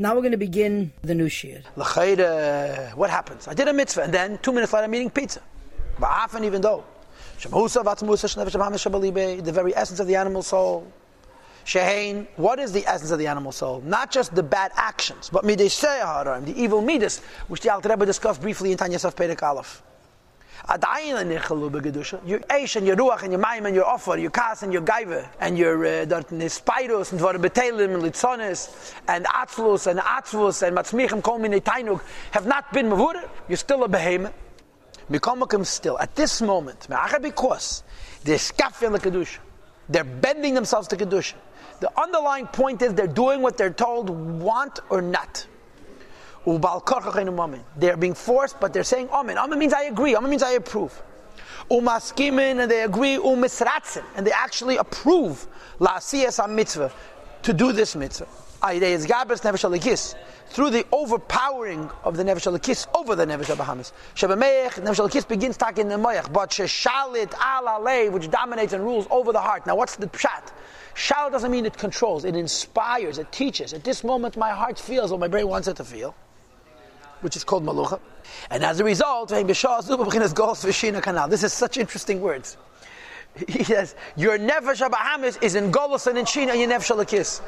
Now we're going to begin the new. L'chayre, what happens? I did a mitzvah, and then two minutes later I'm eating pizza. But often, even though. The very essence of the animal soul. Shehain, what is the essence of the animal soul? Not just the bad actions, but midei the evil midas, which the Alter Rebbe discussed briefly in Tanya Perek Aleph. Your Eish and your Ruach and your Mayim and your Offer, your Kas and your Gaive, and your uh, Nispairos and Dvar Betelim and Litzonis and Atzlus and Atzvus and Matzmichim Kol Minei Tainuk have not been Mavur, you're still a behemoth. Mikomakim still, at this moment, because they're Skafia Kedusha, they're bending themselves to Kedusha. The underlying point is they're doing what they're told, want or not. They're being forced, but they're saying Amen. Amen means I agree. Amen means I approve. Umaskimin, and they agree. Umisratzen, and they actually approve la mitzvah to do this mitzvah. Through the overpowering of the Nefesh Alikis over the Nefesh Abahamis. Shebameich, Nefesh Alikis begins talking in the Moyach, but Sheshalit ala which dominates and rules over the heart. Now what's the pshat? Shal doesn't mean it controls, it inspires, it teaches. At this moment, my heart feels what my brain wants it to feel which is called malucha. And as a result, this is such interesting words. He says, your nefesh abahamis is in Golos and in Shina, and your nefesh alakis.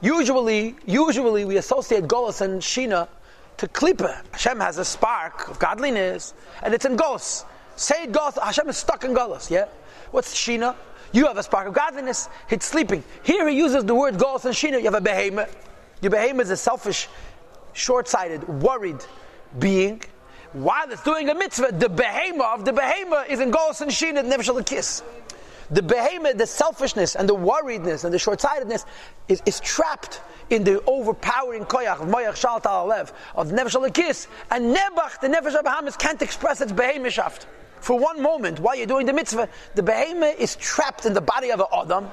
Usually, usually we associate Golos and Shina to Klippa. Hashem has a spark of godliness, and it's in Golos. Say Golos, Hashem is stuck in Golos, yeah? What's Shina? You have a spark of godliness, it's sleeping. Here he uses the word Golos and Shina, you have a behemoth. Your behemoth is a selfish short-sighted, worried being, while it's doing a mitzvah, the behemoth of the behemoth is in Golos and Shina, never shall kiss. The behemoth, the selfishness and the worriedness and the short-sightedness is, is trapped in the overpowering koyach of moyach shal alev of the kiss, and nebach, the nefesh abahamis, can't express its behemoth for one moment while you're doing the mitzvah. The behemoth is trapped in the body of an adam,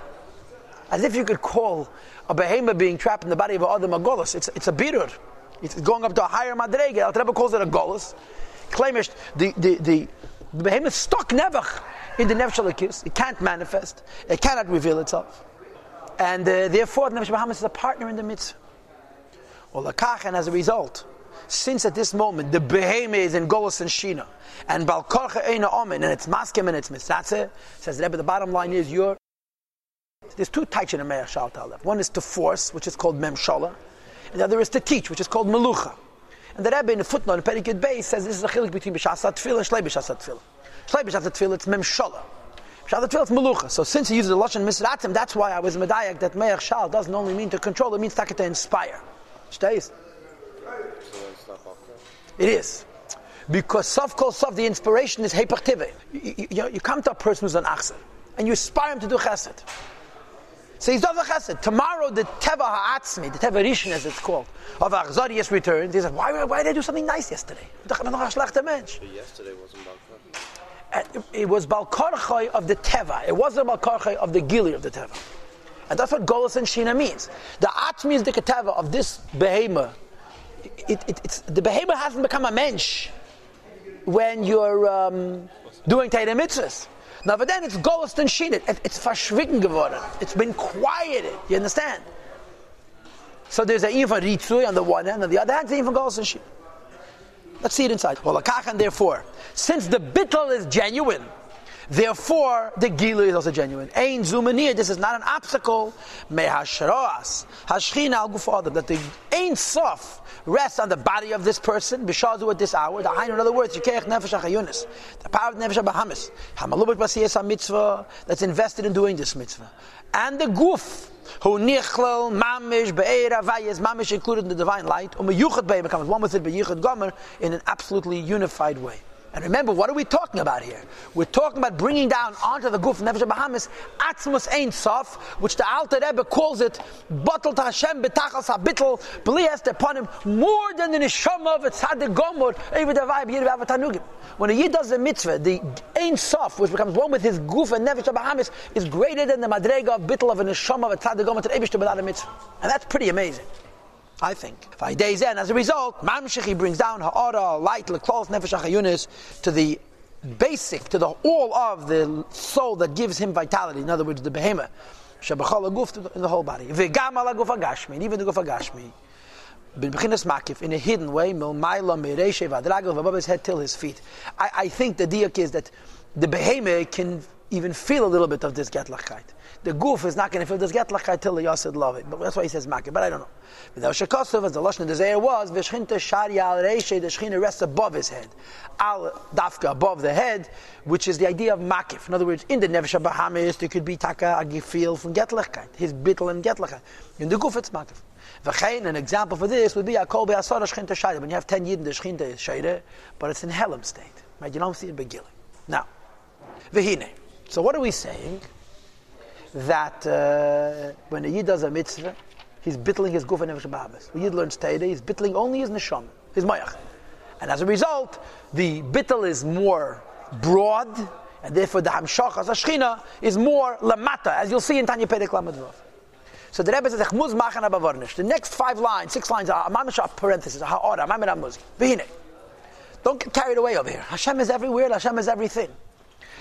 as if you could call a behemoth being trapped in the body of an adam a golos. It's, it's a birur. It's going up to a higher madrege. Al Rebbe calls it a golus. Claimish the the the, the behemoth stuck nevach in the nefesh It can't manifest. It cannot reveal itself, and uh, therefore the nefesh is a partner in the mitzvah. Well, and as a result, since at this moment the behemoth is in golus and shina, and balkorcha eina omen, and it's maskim and it's misatzeh, says the Rebbe. The bottom line is you're there's two types in a Meir Shal One is to force, which is called Memshala, and the other is to teach, which is called melucha. And the Rebbe in the footnote in Perikid Bay says this is a chilik between B'shasat Tefillah and Shlei B'shasat Tefillah. Shlei B'shasat Tefillah, it's Memshala. B'shasat Tefillah, it's melucha. So since he uses the Lashon Misratim, that's why I was Medayak that Me'ach Shal doesn't only mean to control, it means to inspire. Stays. It is. Because Sof Kol Sof, the inspiration is Hepach you, you, you, come to a person who's an Achser, and you inspire him to do Chesed. So he's the chesed. Tomorrow, the teva ha'atzmi, the teva rishon as it's called, of Achzarius returns. He says, why, why did I do something nice yesterday? yesterday wasn't Balkarchoy. It was Balkarchoy of the teva. It wasn't Balkarchoy of the gili of the teva. And that's what Golos and Shina means. The Atzmi is the keteva of this behemoth. It, it, it's, the behemoth hasn't become a mensch when you're um, doing Teire Mitzvahs. Now, but then it's Golust and Shinit. It's verschwiegen geworden. It's been quieted. You understand? So there's a even Ritzui on the one hand, on the other hand, even Golust and Shinit. Let's see it inside. Well, Akachan, therefore, since the bittel is genuine, therefore the Gilu is also genuine. Ein Zumanir, this is not an obstacle. Mehashroas, Hashchina al Gufadim, that the Ein Sof, rests on the body of this person, b'shazu at this hour. The in other words, yikeich nefesh achayunis, the power of nefesh abahamis, hamalubik basiyas mitzvah that's invested in doing this mitzvah, and the guf who nichlel mamish be'era vayez mamish included in the divine light, um yuchad be'em becomes one with it be'yichad gomer in an absolutely unified way. And remember, what are we talking about here? We're talking about bringing down onto the Guf Nefesh Bahamas Atzmus Ein Sof, which the Alter Rebbe calls it Batal Hashem Betachas HaBittel Bliest upon him more than the Neshama of a Tzadik Gomor even the vibe Yid. When a Yid does a mitzvah, the Ein Sof, which becomes one with his goof and Nefesh Bahamas, is greater than the Madrega of Bittel of a Neshama of a Tzadik Gomor to a mitzvah. And that's pretty amazing. I think. Days in, as a result, Mamshech he brings down Ha'ara, light, Leklos, Nefesh HaChayunis to the basic, to the all of the soul that gives him vitality. In other words, the behemoth. Shabachal Aguf in the whole body. V'gam ala guf agashmi, and even the guf agashmi. Beginner's makif in a hidden way, milmaila mereshe vadragel above his head till his feet. I, I think the diak is that the behemoth can even feel a little bit of this getlachkeit. The goof is not going to feel this getlachkeit till the yasid love it. But that's why he says makif. But I don't know. Without shekosov, as the lashon the Zayah was, v'shchinta shari al reishe, the shchina rests above his head, al dafka above the head, which is the idea of makif. In other words, in the nefesh bahamis, there could be taka agifil from getlachkeit, his bittel and getlachkeit. In the goof, it's makif. V'chein, an example for this would be a kol be'asara shchinta shayda. When you have ten yidin, the shchinta is but it's in Helam state. Right? You don't see it beginning. Now, v'hine. So what are we saying? That uh, when a yid does a mitzvah, he's bittling his guf and nefesh b'habes. The yid learns teide, he's bittling only his neshama, his mayach. And as a result, the bittel is more broad, and therefore the hamshach as a shchina is more lamata, as you'll see in Tanya Perek Lamed Vav. So the Rebbe says, "Ich muss machen aber varnish." The next five lines, six lines, are mamish a parenthesis, ha'ora, mamid amuz. V'hine. Don't get carried away over here. Hashem is everywhere. Hashem is everything,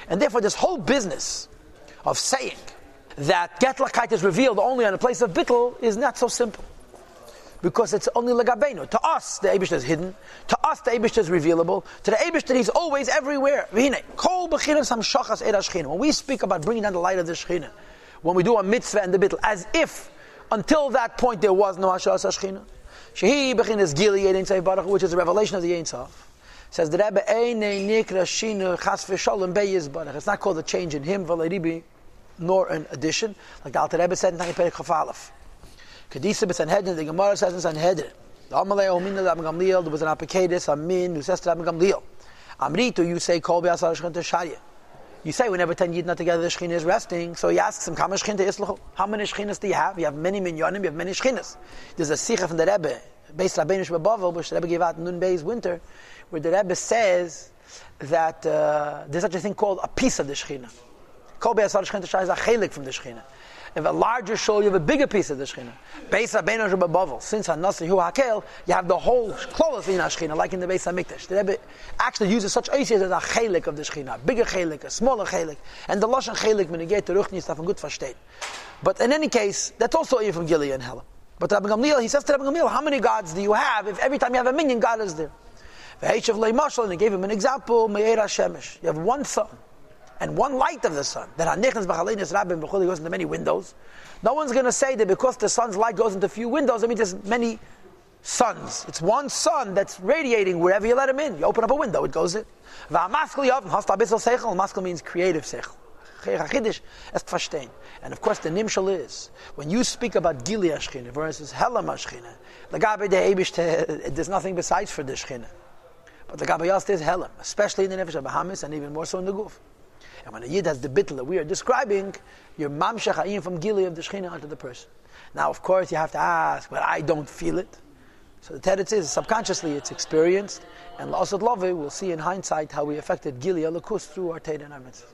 and therefore this whole business of saying that getlachkeit is revealed only on a place of bittul is not so simple. Because it's only legabenu. To us, the Abish is hidden. To us, the Abish is revealable. To the Abish, he's always everywhere. When we speak about bringing down the light of the Shechina, when we do a mitzvah and the bittul, as if until that point there was no Hashas Hashchina. Shehi bechin is Gili Baruch, which is a revelation of the Ein Sof. Says the Rebbe, Eine Nikra Shinu Chas Beis It's not called a change in him, Valeribi, nor an addition, like the Alter Rebbe said in Tanya Perek Chafalef. Kedisa b'Sanhedrin, the Gemara says in Sanhedrin, Amalei Omina Rabbi Gamliel, there was an Apikadis, Amin, who says to Rabbi Gamliel, Amritu, you say, Kol Be'asar Shchanta Sharia. You say whenever ten yidna together, the shechina is resting. So he asks him, How many shchinas do you have? You have many minyanim, you have many shchinas. There's a sikha from the Rebbe, based on Rabbeinu Bavel, which the Rebbe gave out in Nun Bey's winter, where the Rebbe says that uh, there's such a thing called a piece of the shechina. Kol be'asar shechina is a chelik from the shechina. If a larger shul, you have a bigger piece of the Shechina. Beis Rabbeinu Bavel, since Hanasi Hu Hakel, you have the whole clothes in Shechina, like in the Beis Hamikdash. The Rebbe actually uses such oisias as a chelik of the Shechina, a bigger chelik, a smaller chelik, and the lashon chelik when you get to Ruchni and good verstehen. But in any case, that's also even from Gilead and Helam. But Rabbi Gamliel, he says to Rabbi Gamliel, how many gods do you have if every time you have a minion, God is there? And he gave him an example. You have one sun and one light of the sun. That Hanichnas B'chalinis Rabbim B'chuli goes into many windows. No one's going to say that because the sun's light goes into few windows, I mean there's many suns. It's one sun that's radiating wherever you let him in. You open up a window, it goes in. Maskal means creative sechel. And of course, the nimshal is when you speak about Gili Ashchina versus Helam de there's nothing besides for the Shchina. But the Gabe Yast is Helam, especially in the Nefesh Bahamas and even more so in the Guf. And when a Yid has the bittel that we are describing, you're mamshach ha'im from Gili of the Shechina onto the person. Now, of course, you have to ask, but I don't feel it. So the teretz is, subconsciously it's experienced, and Lasad Love will see in hindsight how we affected Gili Alakus through our Teda and our mitzvah.